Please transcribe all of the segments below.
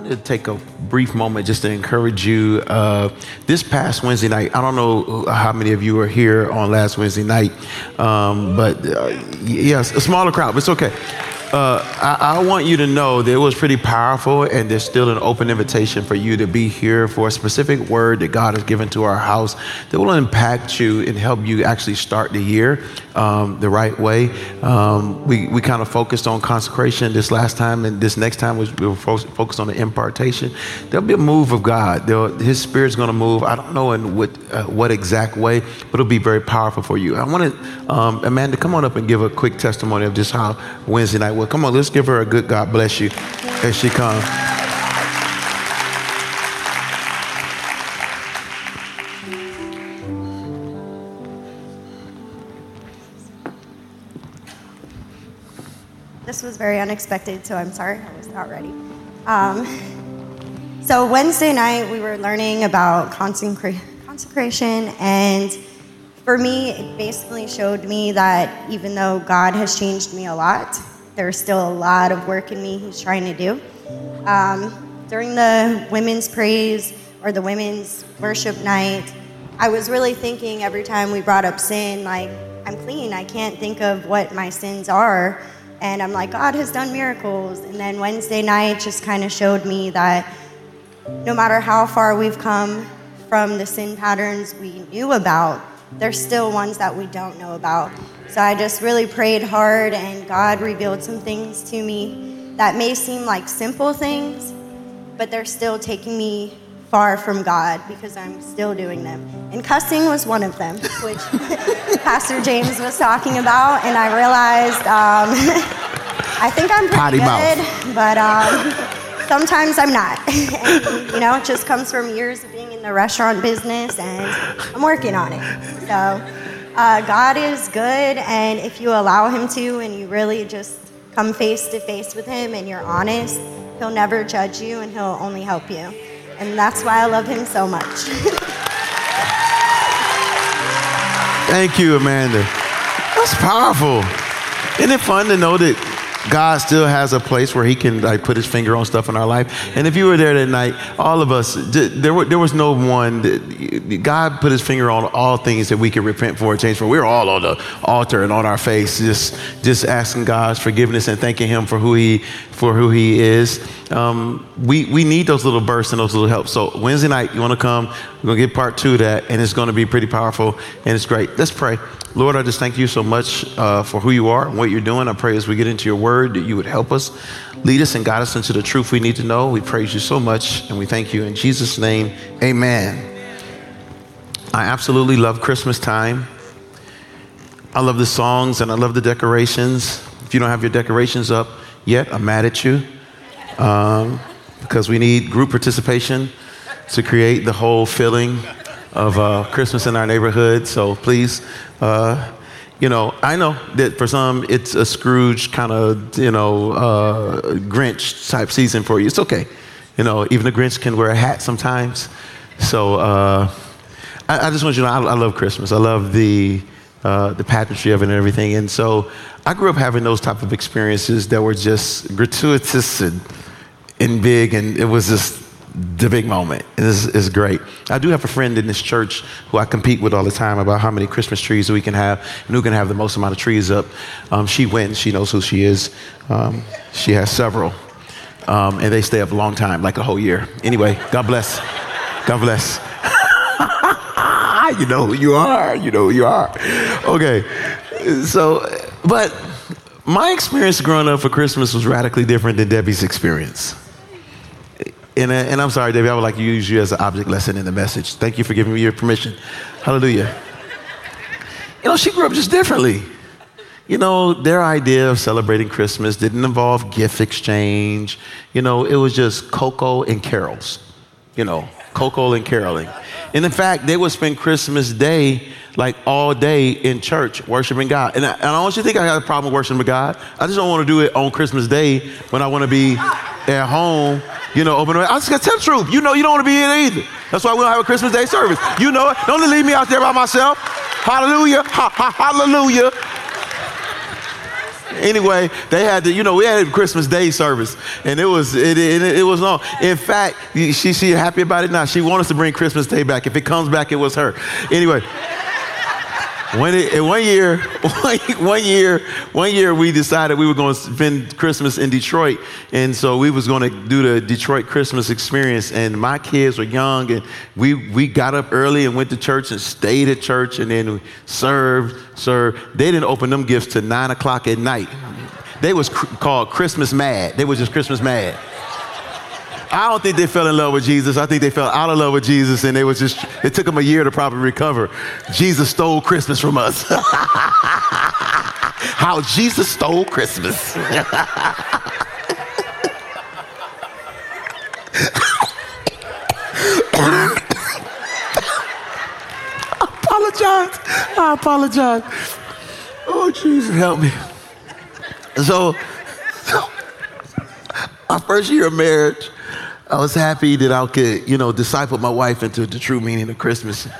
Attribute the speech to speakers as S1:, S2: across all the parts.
S1: Wanted to take a brief moment just to encourage you. Uh, this past Wednesday night, I don't know how many of you were here on last Wednesday night, um, but uh, yes, a smaller crowd, but it's okay uh, I, I, want you to know that it was pretty powerful, and there's still an open invitation for you to be here for a specific word that God has given to our house that will impact you and help you actually start the year um, the right way. Um, we we kind of focused on consecration this last time, and this next time we were fo- focused on the impartation. There'll be a move of God. There'll, his Spirit's going to move. I don't know in what uh, what exact way, but it'll be very powerful for you. I want to, um, Amanda, come on up and give a quick testimony of just how Wednesday night come on, let's give her a good God bless you as she comes.
S2: This was very unexpected, so I'm sorry I was not ready. Um, so, Wednesday night, we were learning about consecra- consecration, and for me, it basically showed me that even though God has changed me a lot, there's still a lot of work in me he's trying to do. Um, during the women's praise or the women's worship night, I was really thinking every time we brought up sin, like, I'm clean. I can't think of what my sins are. And I'm like, God has done miracles. And then Wednesday night just kind of showed me that no matter how far we've come from the sin patterns we knew about, there's still ones that we don't know about. So I just really prayed hard, and God revealed some things to me that may seem like simple things, but they're still taking me far from God because I'm still doing them. And cussing was one of them, which Pastor James was talking about, and I realized um, I think I'm pretty Potty good, mouth. but um, sometimes I'm not. and, you know, it just comes from years of being in the restaurant business, and I'm working on it. So. Uh, God is good, and if you allow Him to, and you really just come face to face with Him and you're honest, He'll never judge you and He'll only help you. And that's why I love Him so much.
S1: Thank you, Amanda. That's powerful. Isn't it fun to know that God still has a place where He can like put His finger on stuff in our life. And if you were there that night, all of us, there, were, there was no one. That, God put His finger on all things that we could repent for and change for. We were all on the altar and on our face, just just asking God's forgiveness and thanking Him for who He for who He is. Um, we we need those little bursts and those little helps. So Wednesday night, you want to come? We're gonna get part two of that, and it's gonna be pretty powerful and it's great. Let's pray. Lord, I just thank you so much uh, for who you are and what you're doing. I pray as we get into your word that you would help us, lead us, and guide us into the truth we need to know. We praise you so much and we thank you. In Jesus' name, amen. I absolutely love Christmas time. I love the songs and I love the decorations. If you don't have your decorations up yet, I'm mad at you um, because we need group participation to create the whole feeling of uh, Christmas in our neighborhood. So please, uh, you know, I know that for some it's a Scrooge kind of, you know, uh, Grinch type season for you. It's okay. You know, even the Grinch can wear a hat sometimes. So uh, I, I, just want you to know I, I love Christmas. I love the uh, the pageantry of it and everything. And so I grew up having those type of experiences that were just gratuitous and, and big, and it was just the big moment. This is great. I do have a friend in this church who I compete with all the time about how many Christmas trees we can have and who can have the most amount of trees up. Um, she wins. She knows who she is. Um, she has several. Um, and they stay up a long time, like a whole year. Anyway, God bless. God bless. you know who you are. You know who you are. Okay. So, but my experience growing up for Christmas was radically different than Debbie's experience. And, uh, and I'm sorry, Debbie, I would like to use you as an object lesson in the message. Thank you for giving me your permission. Hallelujah. You know, she grew up just differently. You know, their idea of celebrating Christmas didn't involve gift exchange. You know, it was just cocoa and carols. You know, cocoa and caroling. And in fact, they would spend Christmas Day like all day in church worshiping God. And I, and I don't you think I got a problem worshiping God. I just don't want to do it on Christmas Day when I want to be at home, you know, open. I just got to tell the truth. You know, you don't want to be in either. That's why we don't have a Christmas Day service. You know it. Don't leave me out there by myself. Hallelujah. Ha, ha, hallelujah. Anyway, they had to, you know, we had a Christmas Day service, and it was it, it, it was long. In fact, she she happy about it now. She wants us to bring Christmas Day back. If it comes back, it was her. Anyway. When it, one year, one year, one year, we decided we were going to spend Christmas in Detroit, and so we was going to do the Detroit Christmas experience. And my kids were young, and we we got up early and went to church and stayed at church, and then we served, served. They didn't open them gifts till nine o'clock at night. They was cr- called Christmas mad. They was just Christmas mad. I don't think they fell in love with Jesus. I think they fell out of love with Jesus and they was just, it took them a year to probably recover. Jesus stole Christmas from us. How Jesus stole Christmas. I apologize. I apologize. Oh, Jesus, help me. So, so, our first year of marriage, I was happy that I could, you know, disciple my wife into the true meaning of Christmas.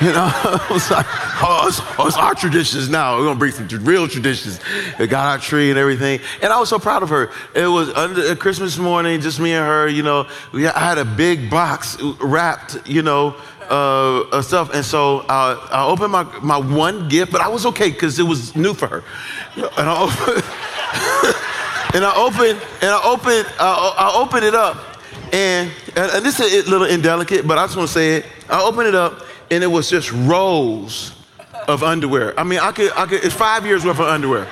S1: You know, I was like, oh, it's, oh, it's our traditions now. We're gonna bring some real traditions. We got our tree and everything, and I was so proud of her. It was under Christmas morning, just me and her. You know, we, I had a big box wrapped, you know, uh, stuff, and so uh, I opened my my one gift, but I was okay because it was new for her, and I opened, and I opened, and I opened, I opened it up and, and this is a little indelicate, but I just want to say it. I opened it up, and it was just rows of underwear. I mean, I could, I could, it's five years worth of underwear.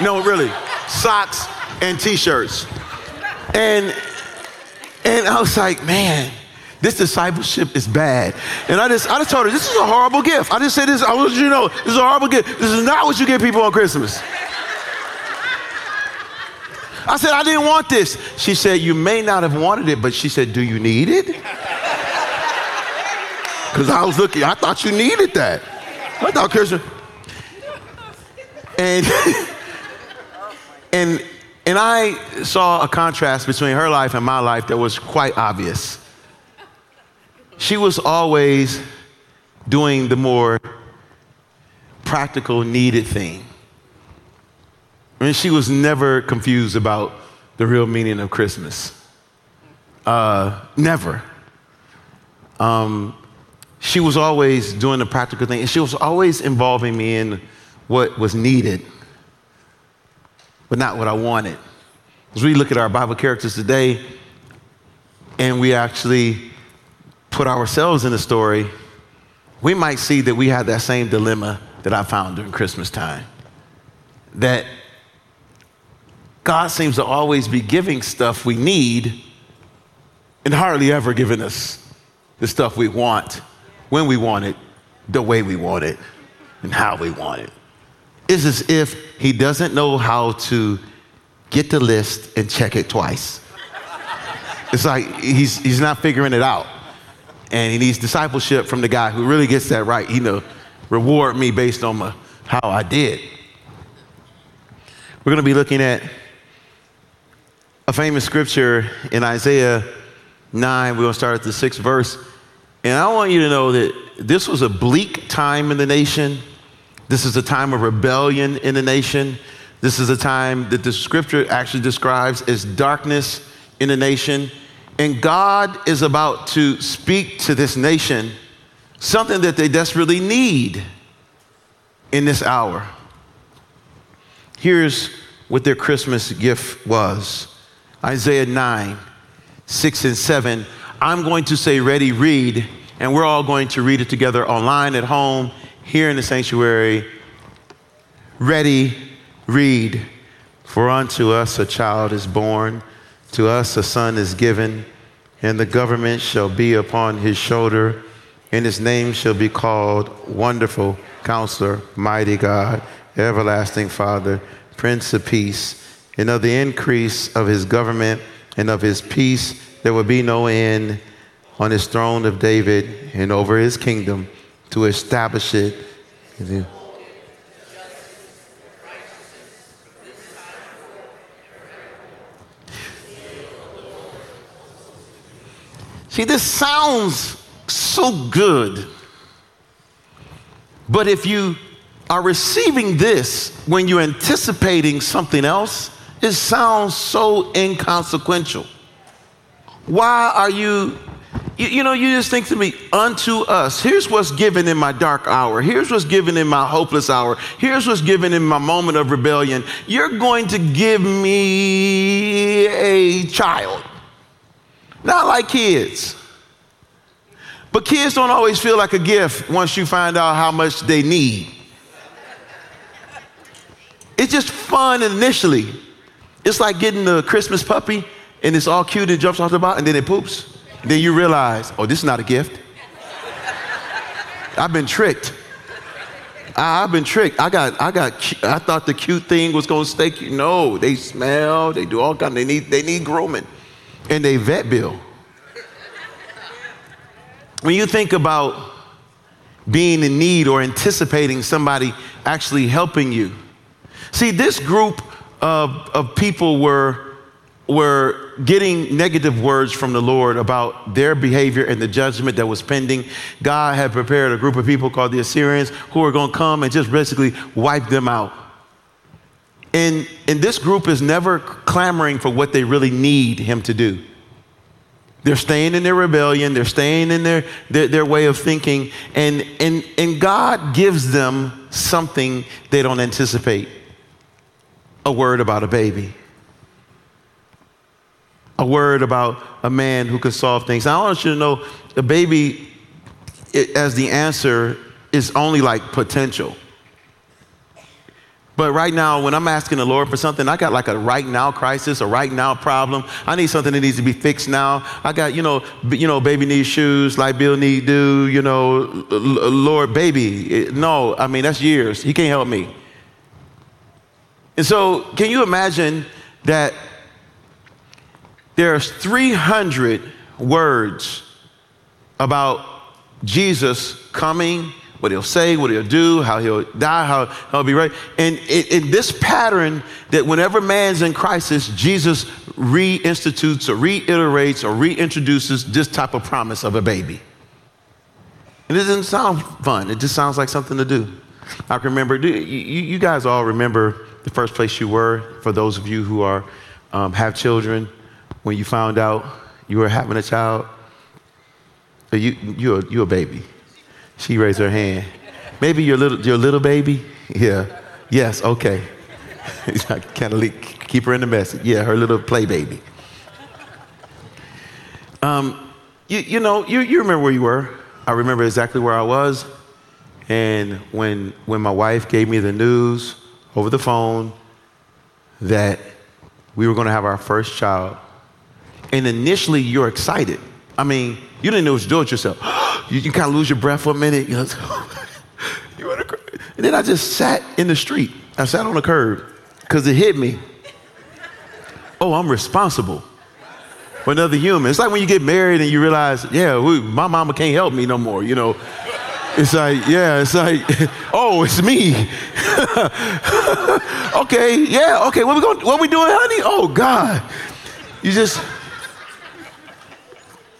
S1: No, really, socks and t-shirts. And, and I was like, man, this discipleship is bad. And I just, I just told her, this is a horrible gift. I just said this, I want you to know, this is a horrible gift. This is not what you give people on Christmas. I said, I didn't want this. She said, You may not have wanted it, but she said, Do you need it? Because I was looking, I thought you needed that. I thought Kirsten. And, and, and I saw a contrast between her life and my life that was quite obvious. She was always doing the more practical, needed thing. I mean, she was never confused about the real meaning of Christmas. Uh, never. Um, she was always doing the practical thing, and she was always involving me in what was needed, but not what I wanted. As we look at our Bible characters today, and we actually put ourselves in the story, we might see that we had that same dilemma that I found during Christmas time. That God seems to always be giving stuff we need and hardly ever giving us the stuff we want when we want it, the way we want it, and how we want it. It's as if He doesn't know how to get the list and check it twice. It's like he's, he's not figuring it out. And he needs discipleship from the guy who really gets that right. You know, reward me based on my, how I did. We're going to be looking at a famous scripture in Isaiah 9. We're going to start at the sixth verse. And I want you to know that this was a bleak time in the nation. This is a time of rebellion in the nation. This is a time that the scripture actually describes as darkness in the nation. And God is about to speak to this nation something that they desperately need in this hour. Here's what their Christmas gift was Isaiah 9, 6 and 7. I'm going to say, ready, read, and we're all going to read it together online at home, here in the sanctuary. Ready, read. For unto us a child is born, to us a son is given, and the government shall be upon his shoulder, and his name shall be called Wonderful Counselor, Mighty God, Everlasting Father, Prince of Peace and of the increase of his government and of his peace there will be no end on his throne of David and over his kingdom to establish it. See, this sounds so good. But if you are receiving this when you're anticipating something else, it sounds so inconsequential. Why are you, you, you, know, you just think to me, unto us. Here's what's given in my dark hour. Here's what's given in my hopeless hour. Here's what's given in my moment of rebellion. You're going to give me a child. Not like kids. But kids don't always feel like a gift once you find out how much they need. It's just fun initially. It's like getting the Christmas puppy and it's all cute and jumps off the bottom and then it poops. Then you realize, oh, this is not a gift. I've been tricked. I've been tricked. I got, I got, I thought the cute thing was gonna stay cute. No, they smell, they do all kind. They need, they need grooming, and they vet bill. When you think about being in need or anticipating somebody actually helping you, see, this group of, of people were, were getting negative words from the Lord about their behavior and the judgment that was pending. God had prepared a group of people called the Assyrians who were going to come and just basically wipe them out. And, and this group is never clamoring for what they really need him to do. They're staying in their rebellion, they're staying in their, their, their, way of thinking, and, and, and God gives them something they don't anticipate a word about a baby, a word about a man who can solve things. I want you to know a baby, it, as the answer, is only like potential. But right now, when I'm asking the Lord for something, I got like a right now crisis, a right now problem. I need something that needs to be fixed now. I got, you know, b- you know, baby needs shoes, like Bill need do, you know, Lord, baby. no, I mean, that's years. He can't help me. And so, can you imagine that there's 300 words about Jesus coming what he'll say, what he'll do, how he'll die, how he'll be right. And in this pattern that whenever man's in crisis, Jesus reinstitutes or reiterates or reintroduces this type of promise of a baby. And it doesn't sound fun. It just sounds like something to do. I can remember, you, you guys all remember the first place you were, for those of you who are, um, have children, when you found out you were having a child. You, you're, you're a baby. She raised her hand. Maybe your little, your little baby? Yeah. Yes, okay. kind of keep her in the message. Yeah, her little play baby. Um, you, you know, you, you remember where you were. I remember exactly where I was. And when, when my wife gave me the news over the phone that we were going to have our first child, and initially you're excited. I mean, you didn't know what to do with yourself. you, kind of lose your breath for a minute. You know, you want to cry. And then I just sat in the street. I sat on the curb because it hit me. Oh, I'm responsible for another human. It's like when you get married and you realize, yeah, we, my mama can't help me no more, you know. It's like, yeah, it's like, oh, it's me. okay, yeah, okay, what we going what we doing, honey? Oh God. You just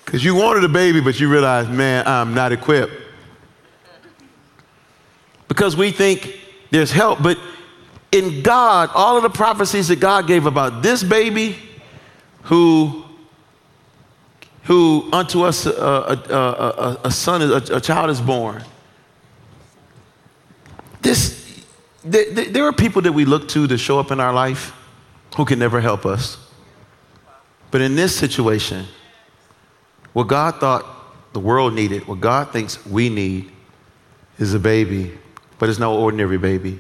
S1: because you wanted a baby, but you realize, man, I'm not equipped. Because we think there's help, but in God, all of the prophecies that God gave about this baby who who unto us a, a, a, a son, a, child is born. This, there, there are people that we look to to show up in our life who can never help us. But in this situation, what God thought the world needed, what God thinks we need, is a baby, but it's no ordinary baby.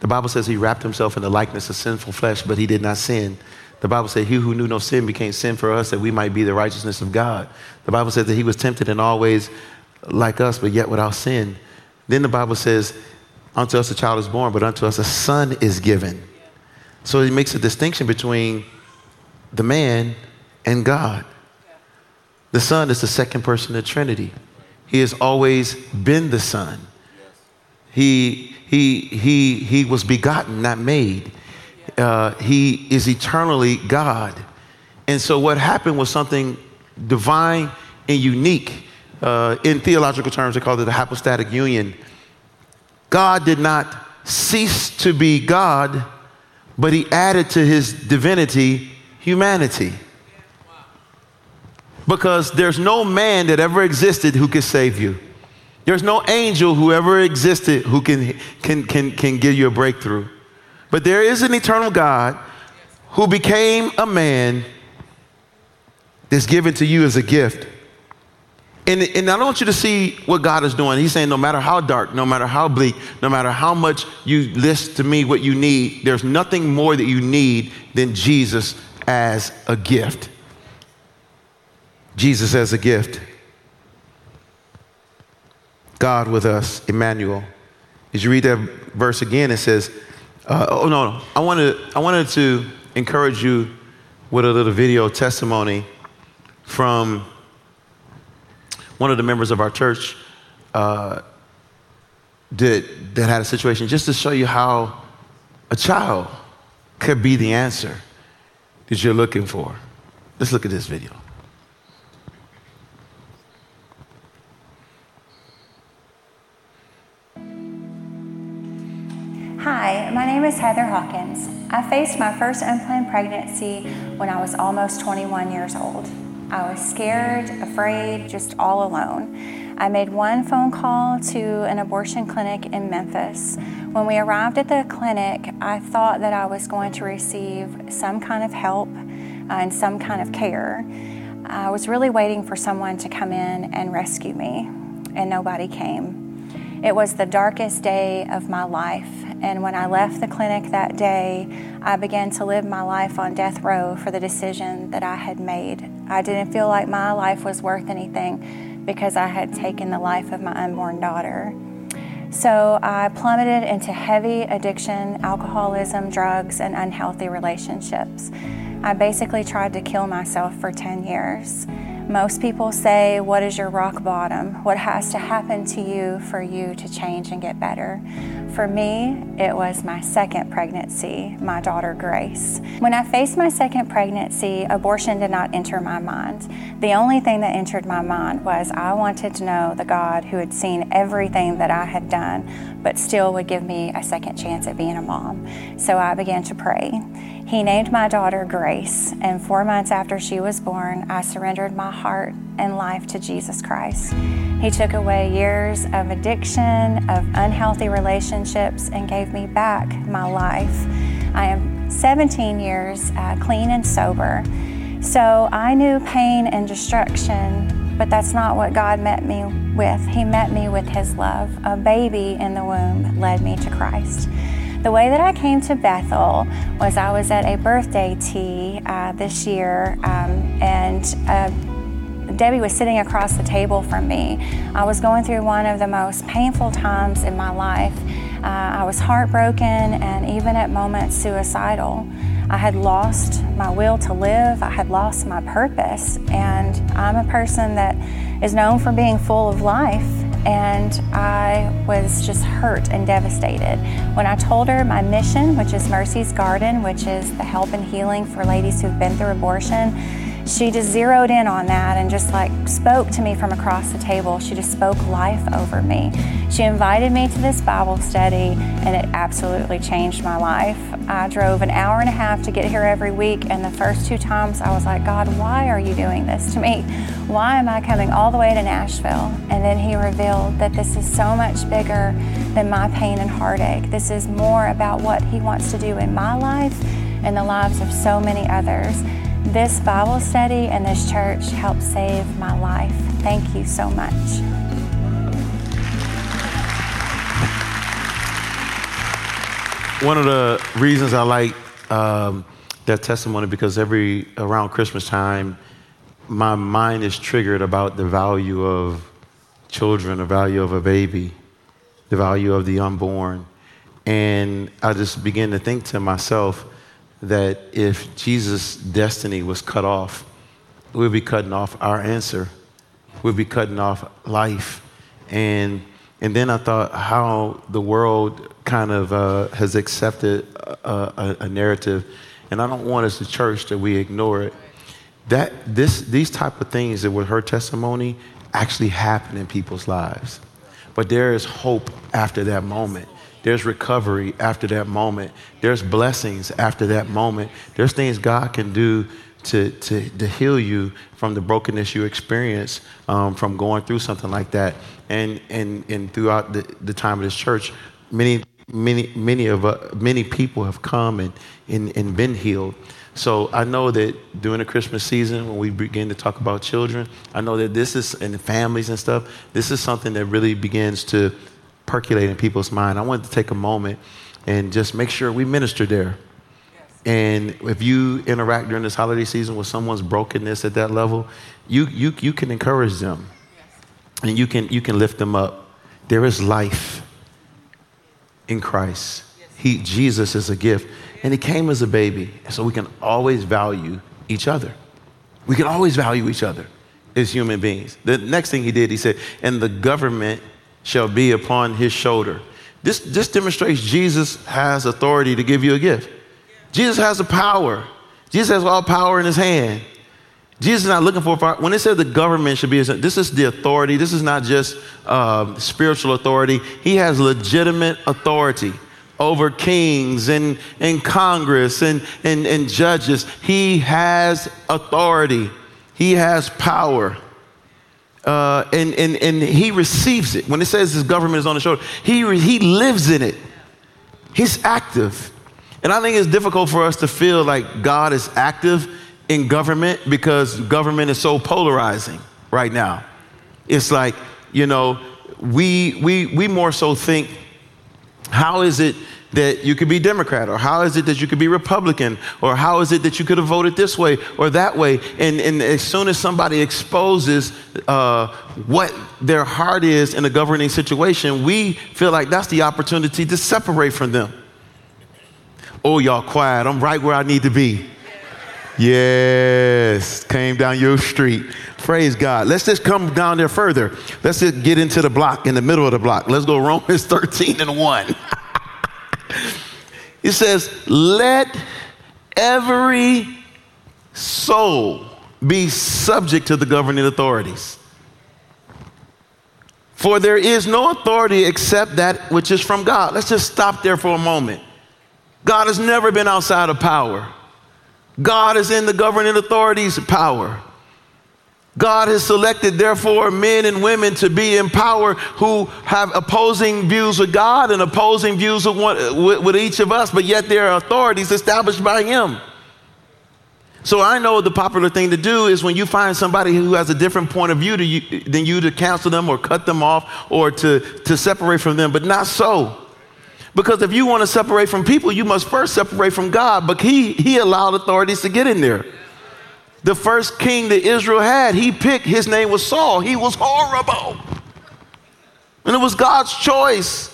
S1: The Bible says he wrapped himself in the likeness of sinful flesh, but he did not sin. The Bible said, He who knew no sin became sin for us that we might be the righteousness of God. The Bible says that he was tempted in all ways like us, but yet without sin. Then the Bible says, Unto us a child is born, but unto us a son is given. So he makes a distinction between the man and God. The Son is the second person of the Trinity. He has always been the Son. He, he, he, he was begotten, not made. Uh, he is eternally God. And so what happened was something divine and unique. Uh, in theological terms, they call it the hypostatic union. God did not cease to be God, but he added to his divinity humanity. Because there's no man that ever existed who could save you. There's no angel who ever existed who can, can, can, can give you a breakthrough. But there is an eternal God who became a man that's given to you as a gift. And, and I want you to see what God is doing. He's saying, no matter how dark, no matter how bleak, no matter how much you list to me what you need, there's nothing more that you need than Jesus as a gift. Jesus as a gift. God with us, Emmanuel. As you read that verse again, it says, uh, oh, no. I wanted, I wanted to encourage you with a little video testimony from one of the members of our church uh, that, that had a situation just to show you how a child could be the answer that you're looking for. Let's look at this video.
S3: Hi, my name is Heather Hawkins. I faced my first unplanned pregnancy when I was almost 21 years old. I was scared, afraid, just all alone. I made one phone call to an abortion clinic in Memphis. When we arrived at the clinic, I thought that I was going to receive some kind of help uh, and some kind of care. I was really waiting for someone to come in and rescue me, and nobody came. It was the darkest day of my life, and when I left the clinic that day, I began to live my life on death row for the decision that I had made. I didn't feel like my life was worth anything because I had taken the life of my unborn daughter. So I plummeted into heavy addiction, alcoholism, drugs, and unhealthy relationships. I basically tried to kill myself for 10 years. Most people say, What is your rock bottom? What has to happen to you for you to change and get better? For me, it was my second pregnancy, my daughter Grace. When I faced my second pregnancy, abortion did not enter my mind. The only thing that entered my mind was I wanted to know the God who had seen everything that I had done, but still would give me a second chance at being a mom. So I began to pray. He named my daughter Grace, and four months after she was born, I surrendered my heart and life to Jesus Christ. He took away years of addiction, of unhealthy relationships, and gave me back my life. I am 17 years uh, clean and sober. So I knew pain and destruction, but that's not what God met me with. He met me with His love. A baby in the womb led me to Christ. The way that I came to Bethel was I was at a birthday tea uh, this year, um, and uh, Debbie was sitting across the table from me. I was going through one of the most painful times in my life. Uh, I was heartbroken and even at moments suicidal. I had lost my will to live, I had lost my purpose, and I'm a person that is known for being full of life and I was just hurt and devastated. When I told her my mission, which is Mercy's Garden, which is the help and healing for ladies who've been through abortion, she just zeroed in on that and just like spoke to me from across the table. She just spoke life over me. She invited me to this Bible study, and it absolutely changed my life. I drove an hour and a half to get here every week, and the first two times I was like, God, why are you doing this to me? Why am I coming all the way to Nashville? And then He revealed that this is so much bigger than my pain and heartache. This is more about what He wants to do in my life and the lives of so many others. This Bible study and this church helped save my life. Thank you so much.
S1: One of the reasons I like um, that testimony because every around Christmas time, my mind is triggered about the value of children, the value of a baby, the value of the unborn. And I just begin to think to myself, that if Jesus' destiny was cut off we'll be cutting off our answer. We'll be cutting off life. And, and then I thought how the world kind of uh, has accepted a, a, a narrative. And I don't want as a church that we ignore it. That this, these type of things that with her testimony actually happen in people's lives. But there is hope after that moment. There's recovery after that moment. There's blessings after that moment. There's things God can do to, to, to heal you from the brokenness you experience um, from going through something like that. And, and, and throughout the, the time of this church, many, many, many, of, uh, many people have come and, and, and been healed. So I know that during the Christmas season, when we begin to talk about children, I know that this is, and families and stuff, this is something that really begins to percolate in people's mind. I wanted to take a moment and just make sure we minister there. And if you interact during this holiday season with someone's brokenness at that level, you, you, you can encourage them and you can, you can lift them up. There is life in Christ. He, Jesus is a gift. And he came as a baby. So we can always value each other. We can always value each other as human beings. The next thing he did, he said, and the government shall be upon his shoulder. This, this demonstrates Jesus has authority to give you a gift. Jesus has the power. Jesus has all power in his hand. Jesus is not looking for. When it says the government should be, this is the authority. This is not just uh, spiritual authority. He has legitimate authority over kings and, and Congress and, and, and judges. He has authority. He has power. Uh, and, and, and he receives it. When it says his government is on the shoulder, he, he lives in it. He's active. And I think it's difficult for us to feel like God is active in government because government is so polarizing right now. It's like, you know, we, we, we more so think, how is it that you could be Democrat? Or how is it that you could be Republican? Or how is it that you could have voted this way or that way? And, and as soon as somebody exposes uh, what their heart is in a governing situation, we feel like that's the opportunity to separate from them. Oh, y'all quiet. I'm right where I need to be. Yes, came down your street. Praise God. Let's just come down there further. Let's just get into the block, in the middle of the block. Let's go Romans 13 and 1. He says, Let every soul be subject to the governing authorities. For there is no authority except that which is from God. Let's just stop there for a moment. God has never been outside of power. God is in the governing authorities' power. God has selected, therefore, men and women to be in power who have opposing views with God and opposing views with, one, with, with each of us, but yet there are authorities established by Him. So I know the popular thing to do is when you find somebody who has a different point of view you, than you to cancel them or cut them off or to, to separate from them, but not so. Because if you want to separate from people, you must first separate from God. But he, he allowed authorities to get in there. The first king that Israel had, he picked, his name was Saul. He was horrible. And it was God's choice.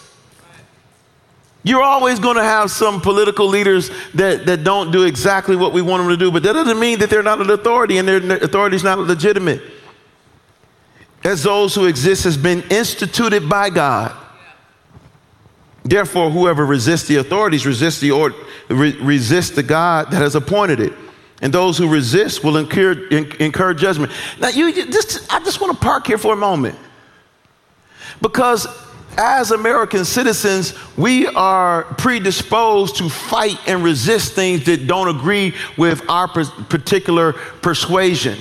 S1: You're always going to have some political leaders that, that don't do exactly what we want them to do, but that doesn't mean that they're not an authority and their authority is not legitimate. As those who exist has been instituted by God. Therefore, whoever resists the authorities resists the, or, re, resists the God that has appointed it. And those who resist will incur, incur judgment. Now, you just, I just want to park here for a moment. Because as American citizens, we are predisposed to fight and resist things that don't agree with our particular persuasion.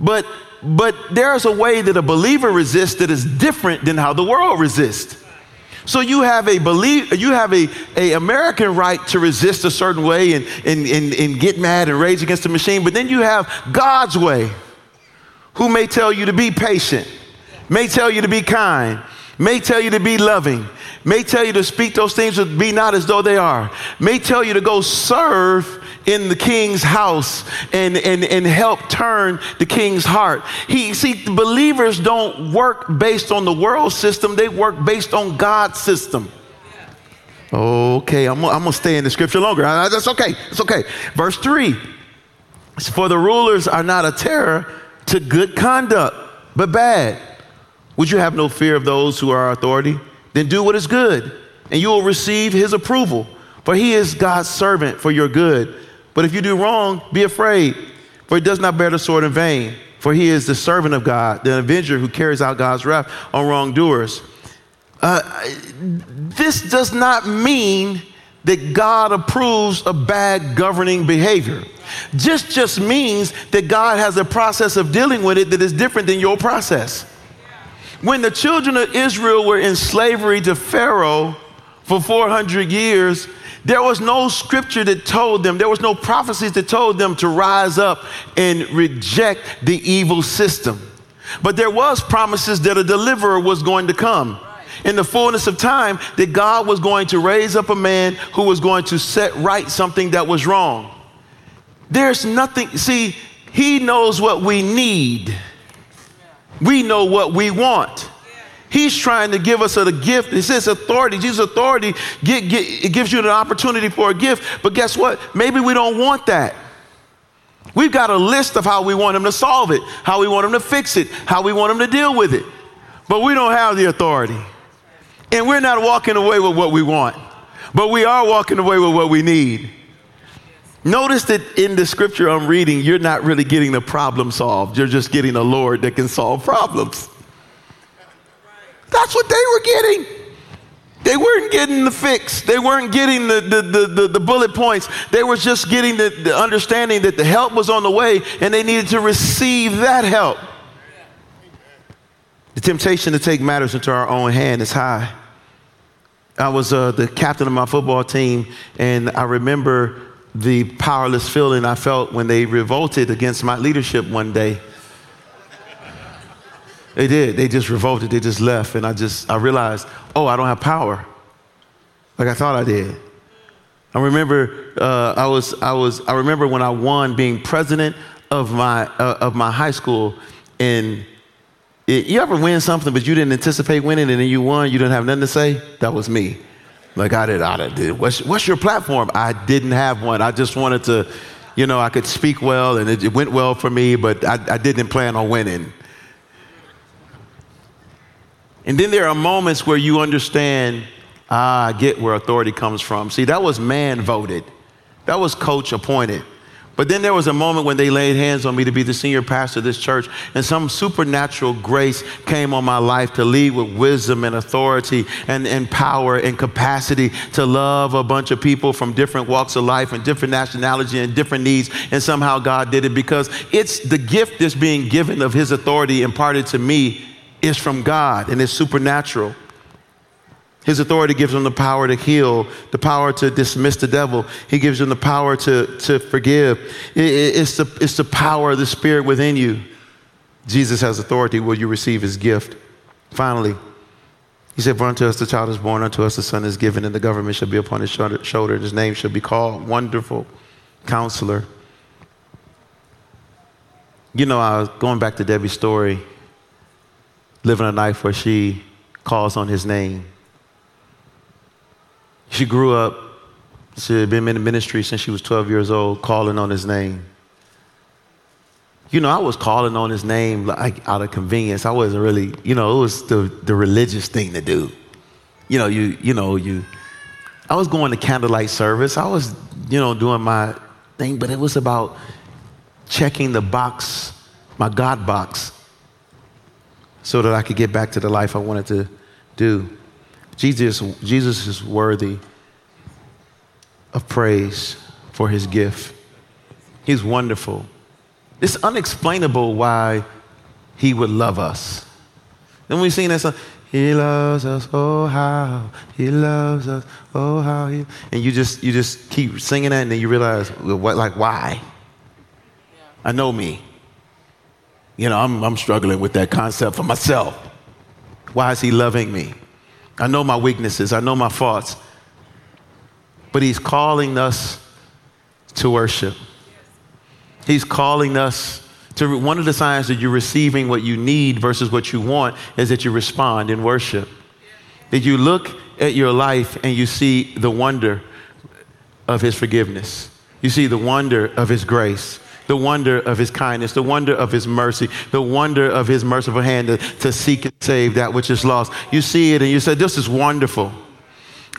S1: But, but there's a way that a believer resists that is different than how the world resists. So you have a belief, you have a, a American right to resist a certain way and, and, and, and get mad and rage against the machine, but then you have God's way, who may tell you to be patient, may tell you to be kind, may tell you to be loving, may tell you to speak those things that be not as though they are, may tell you to go serve in the king's house and, and, and help turn the king's heart. He see the believers don't work based on the world system, they work based on God's system. Okay, I'm, I'm gonna stay in the scripture longer. That's okay. It's okay. Verse 3 For the rulers are not a terror to good conduct, but bad. Would you have no fear of those who are authority? Then do what is good, and you will receive his approval. For he is God's servant for your good. But if you do wrong, be afraid, for he does not bear the sword in vain. For he is the servant of God, the avenger who carries out God's wrath on wrongdoers. Uh, this does not mean that God approves of bad governing behavior. Just just means that God has a process of dealing with it that is different than your process. When the children of Israel were in slavery to Pharaoh for 400 years, there was no scripture that told them, there was no prophecies that told them to rise up and reject the evil system. But there was promises that a deliverer was going to come. In the fullness of time, that God was going to raise up a man who was going to set right something that was wrong. There's nothing, see, he knows what we need. We know what we want. He's trying to give us a gift. He says authority. Jesus' authority get, get, it gives you an opportunity for a gift. But guess what? Maybe we don't want that. We've got a list of how we want him to solve it, how we want him to fix it, how we want him to deal with it. But we don't have the authority. And we're not walking away with what we want, but we are walking away with what we need. Notice that in the scripture I'm reading, you're not really getting the problem solved. You're just getting a Lord that can solve problems. That's what they were getting. They weren't getting the fix. They weren't getting the, the, the, the, the bullet points. They were just getting the, the understanding that the help was on the way and they needed to receive that help. The temptation to take matters into our own hand is high. I was uh, the captain of my football team, and I remember the powerless feeling I felt when they revolted against my leadership one day. They did. They just revolted. They just left. And I just, I realized, oh, I don't have power like I thought I did. I remember, uh, I was, I was, I remember when I won being president of my, uh, of my high school. And it, you ever win something, but you didn't anticipate winning and then you won, you didn't have nothing to say? That was me. Like I did, I did. What's, what's your platform? I didn't have one. I just wanted to, you know, I could speak well and it, it went well for me, but I, I didn't plan on winning. And then there are moments where you understand, ah, I get where authority comes from. See, that was man voted, that was coach appointed. But then there was a moment when they laid hands on me to be the senior pastor of this church, and some supernatural grace came on my life to lead with wisdom and authority and, and power and capacity to love a bunch of people from different walks of life and different nationality and different needs. And somehow God did it because it's the gift that's being given of His authority imparted to me is from God and it's supernatural. His authority gives him the power to heal, the power to dismiss the devil. He gives him the power to, to forgive. It, it, it's, the, it's the power of the Spirit within you. Jesus has authority. Will you receive his gift? Finally, he said, For unto us the child is born, unto us the son is given, and the government shall be upon his shoulder. And his name shall be called Wonderful Counselor. You know, I was going back to Debbie's story, living a life where she calls on his name. She grew up, she had been in the ministry since she was 12 years old, calling on his name. You know, I was calling on his name like out of convenience. I wasn't really, you know, it was the, the religious thing to do. You know, you, you know, you, I was going to candlelight service. I was, you know, doing my thing, but it was about checking the box, my God box, so that I could get back to the life I wanted to do. Jesus, Jesus is worthy of praise for his gift. He's wonderful. It's unexplainable why he would love us. Then we sing that song, He loves us, oh how He loves us, oh how He. And you just you just keep singing that, and then you realize, like why? I know me. You know, I'm I'm struggling with that concept for myself. Why is He loving me? I know my weaknesses, I know my faults. But He's calling us to worship. He's calling us to one of the signs that you're receiving what you need versus what you want is that you respond in worship. That you look at your life and you see the wonder of His forgiveness, you see the wonder of His grace. The wonder of his kindness, the wonder of his mercy, the wonder of his merciful hand to, to seek and save that which is lost. You see it and you say, This is wonderful.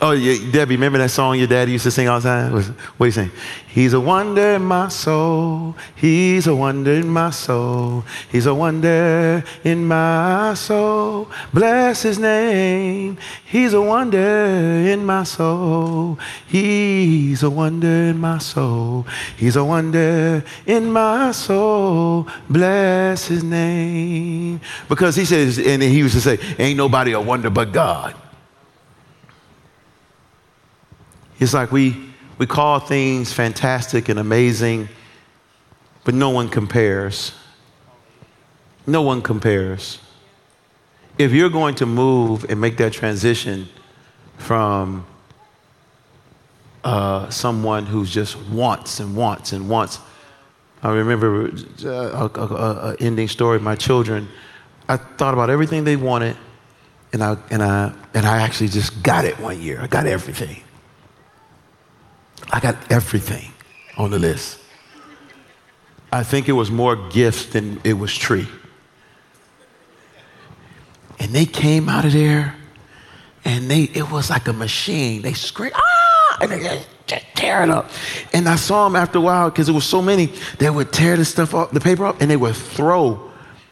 S1: Oh, yeah, Debbie, remember that song your daddy used to sing all the time? What are you saying? He's a wonder in my soul. He's a wonder in my soul. He's a wonder in my soul. Bless his name. He's a wonder in my soul. He's a wonder in my soul. He's a wonder in my soul. Bless his name. Because he says, and he used to say, ain't nobody a wonder but God. It's like we, we call things fantastic and amazing, but no one compares. No one compares. If you're going to move and make that transition from uh, someone who's just wants and wants and wants, I remember uh, a, a, a ending story. Of my children, I thought about everything they wanted, and I and I and I actually just got it one year. I got everything. I got everything on the list. I think it was more gifts than it was tree. And they came out of there and they it was like a machine. They screamed, ah, and they just tearing up. And I saw them after a while because there was so many, they would tear the stuff off, the paper off, and they would throw,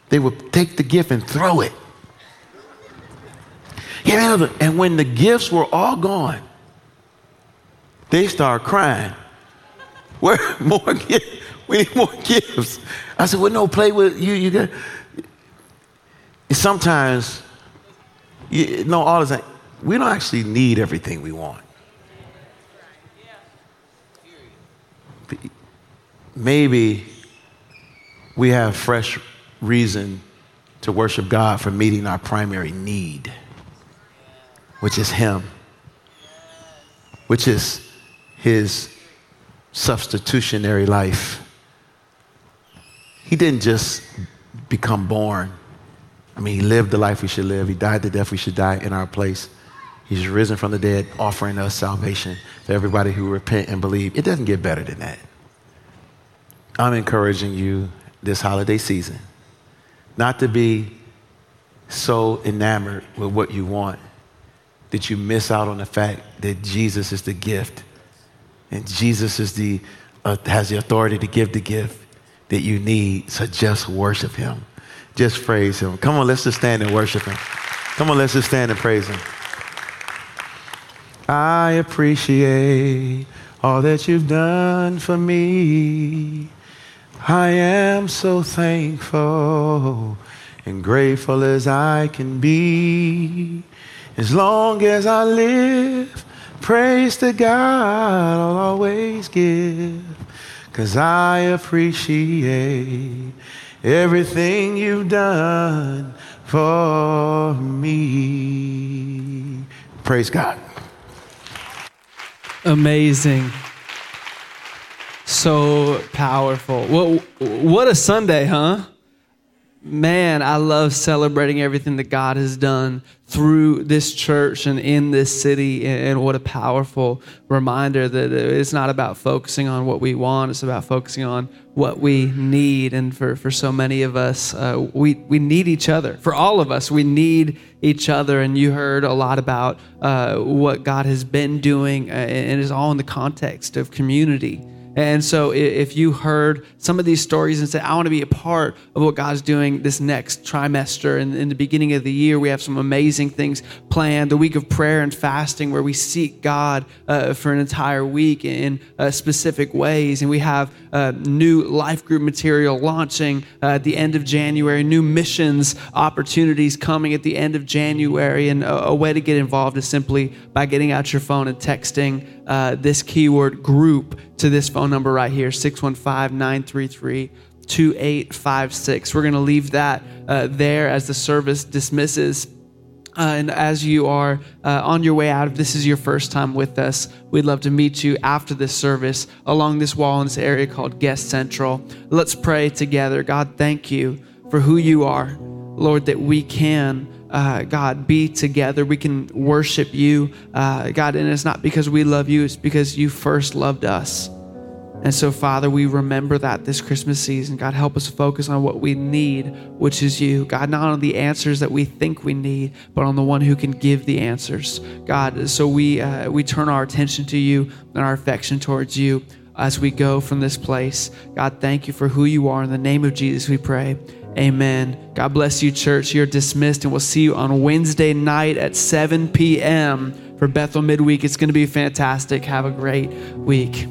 S1: they would take the gift and throw it. Yeah, and when the gifts were all gone, they start crying. Where more gifts? We need more gifts. I said, well, no, play with you. You got. Sometimes, you, no, all time, we don't actually need everything we want. Maybe we have fresh reason to worship God for meeting our primary need, which is Him, which is his substitutionary life. He didn't just become born. I mean, he lived the life we should live. He died the death we should die in our place. He's risen from the dead, offering us salvation to everybody who repent and believe. It doesn't get better than that. I'm encouraging you this holiday season not to be so enamored with what you want that you miss out on the fact that Jesus is the gift and Jesus is the, uh, has the authority to give the gift that you need. So just worship him. Just praise him. Come on, let's just stand and worship him. Come on, let's just stand and praise him. I appreciate all that you've done for me. I am so thankful and grateful as I can be. As long as I live, Praise to God I'll always give, cause I appreciate everything you've done for me. Praise God.
S4: Amazing. So powerful. What, what a Sunday, huh? Man, I love celebrating everything that God has done through this church and in this city. And what a powerful reminder that it's not about focusing on what we want, it's about focusing on what we need. And for, for so many of us, uh, we, we need each other. For all of us, we need each other. And you heard a lot about uh, what God has been doing, uh, and it's all in the context of community. And so, if you heard some of these stories and said, I want to be a part of what God's doing this next trimester, and in the beginning of the year, we have some amazing things planned the week of prayer and fasting, where we seek God uh, for an entire week in uh, specific ways. And we have uh, new life group material launching uh, at the end of January, new missions opportunities coming at the end of January. And a, a way to get involved is simply by getting out your phone and texting uh, this keyword group to this phone number right here 615 933 2856. We're going to leave that uh, there as the service dismisses. Uh, and as you are uh, on your way out, if this is your first time with us, we'd love to meet you after this service along this wall in this area called Guest Central. Let's pray together. God, thank you for who you are. Lord, that we can uh, God, be together. We can worship you, uh, God. And it's not because we love you, it's because you first loved us. And so, Father, we remember that this Christmas season. God, help us focus on what we need, which is you. God, not on the answers that we think we need, but on the one who can give the answers. God, so we, uh, we turn our attention to you and our affection towards you as we go from this place. God, thank you for who you are. In the name of Jesus, we pray. Amen. God bless you, church. You're dismissed, and we'll see you on Wednesday night at 7 p.m. for Bethel Midweek. It's going to be fantastic. Have a great week.